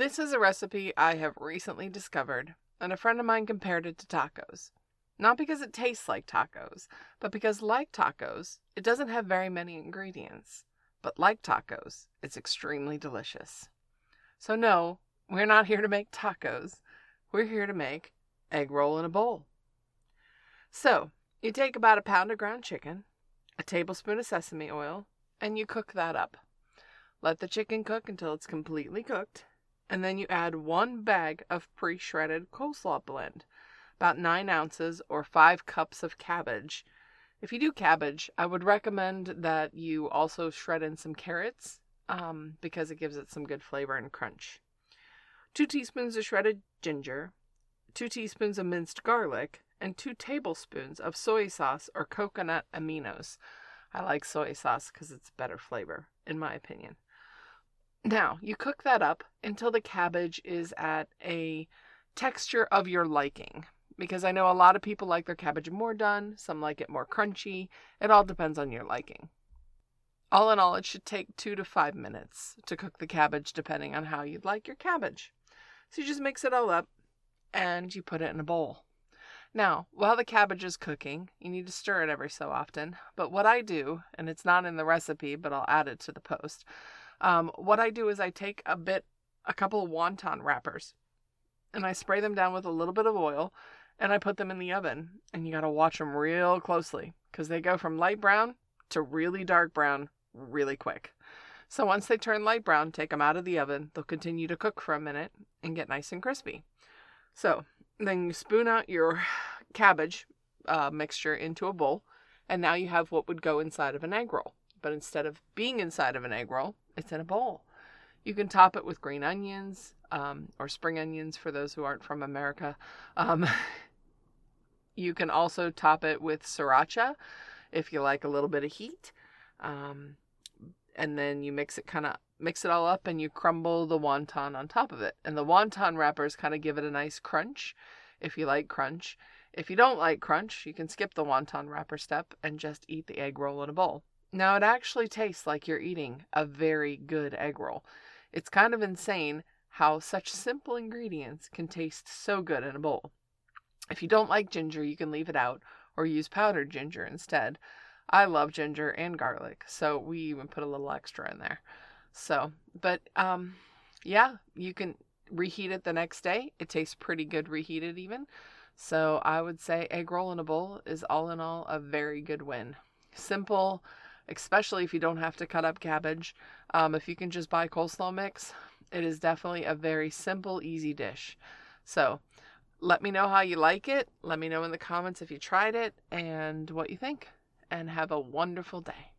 This is a recipe I have recently discovered, and a friend of mine compared it to tacos. Not because it tastes like tacos, but because, like tacos, it doesn't have very many ingredients. But like tacos, it's extremely delicious. So, no, we're not here to make tacos. We're here to make egg roll in a bowl. So, you take about a pound of ground chicken, a tablespoon of sesame oil, and you cook that up. Let the chicken cook until it's completely cooked, and then you add one bag of pre shredded coleslaw blend, about nine ounces or five cups of cabbage. If you do cabbage, I would recommend that you also shred in some carrots um, because it gives it some good flavor and crunch. Two teaspoons of shredded ginger, two teaspoons of minced garlic, and two tablespoons of soy sauce or coconut aminos. I like soy sauce because it's better flavor, in my opinion. Now, you cook that up until the cabbage is at a texture of your liking. Because I know a lot of people like their cabbage more done, some like it more crunchy. It all depends on your liking. All in all, it should take two to five minutes to cook the cabbage, depending on how you'd like your cabbage. So you just mix it all up and you put it in a bowl. Now, while the cabbage is cooking, you need to stir it every so often. But what I do, and it's not in the recipe, but I'll add it to the post. Um, what I do is I take a bit, a couple of wonton wrappers, and I spray them down with a little bit of oil, and I put them in the oven. And you got to watch them real closely because they go from light brown to really dark brown really quick. So once they turn light brown, take them out of the oven. They'll continue to cook for a minute and get nice and crispy. So then you spoon out your cabbage uh, mixture into a bowl, and now you have what would go inside of an egg roll. But instead of being inside of an egg roll, it's in a bowl. You can top it with green onions um, or spring onions for those who aren't from America. Um, you can also top it with sriracha if you like a little bit of heat. Um, and then you mix it kind of mix it all up and you crumble the wonton on top of it. And the wonton wrappers kind of give it a nice crunch if you like crunch. If you don't like crunch, you can skip the wonton wrapper step and just eat the egg roll in a bowl. Now, it actually tastes like you're eating a very good egg roll. It's kind of insane how such simple ingredients can taste so good in a bowl. If you don't like ginger, you can leave it out or use powdered ginger instead. I love ginger and garlic, so we even put a little extra in there. So, but um yeah, you can reheat it the next day. It tastes pretty good reheated even. So, I would say egg roll in a bowl is all in all a very good win. Simple, especially if you don't have to cut up cabbage. Um, if you can just buy coleslaw mix, it is definitely a very simple, easy dish. So, let me know how you like it. Let me know in the comments if you tried it and what you think. And have a wonderful day.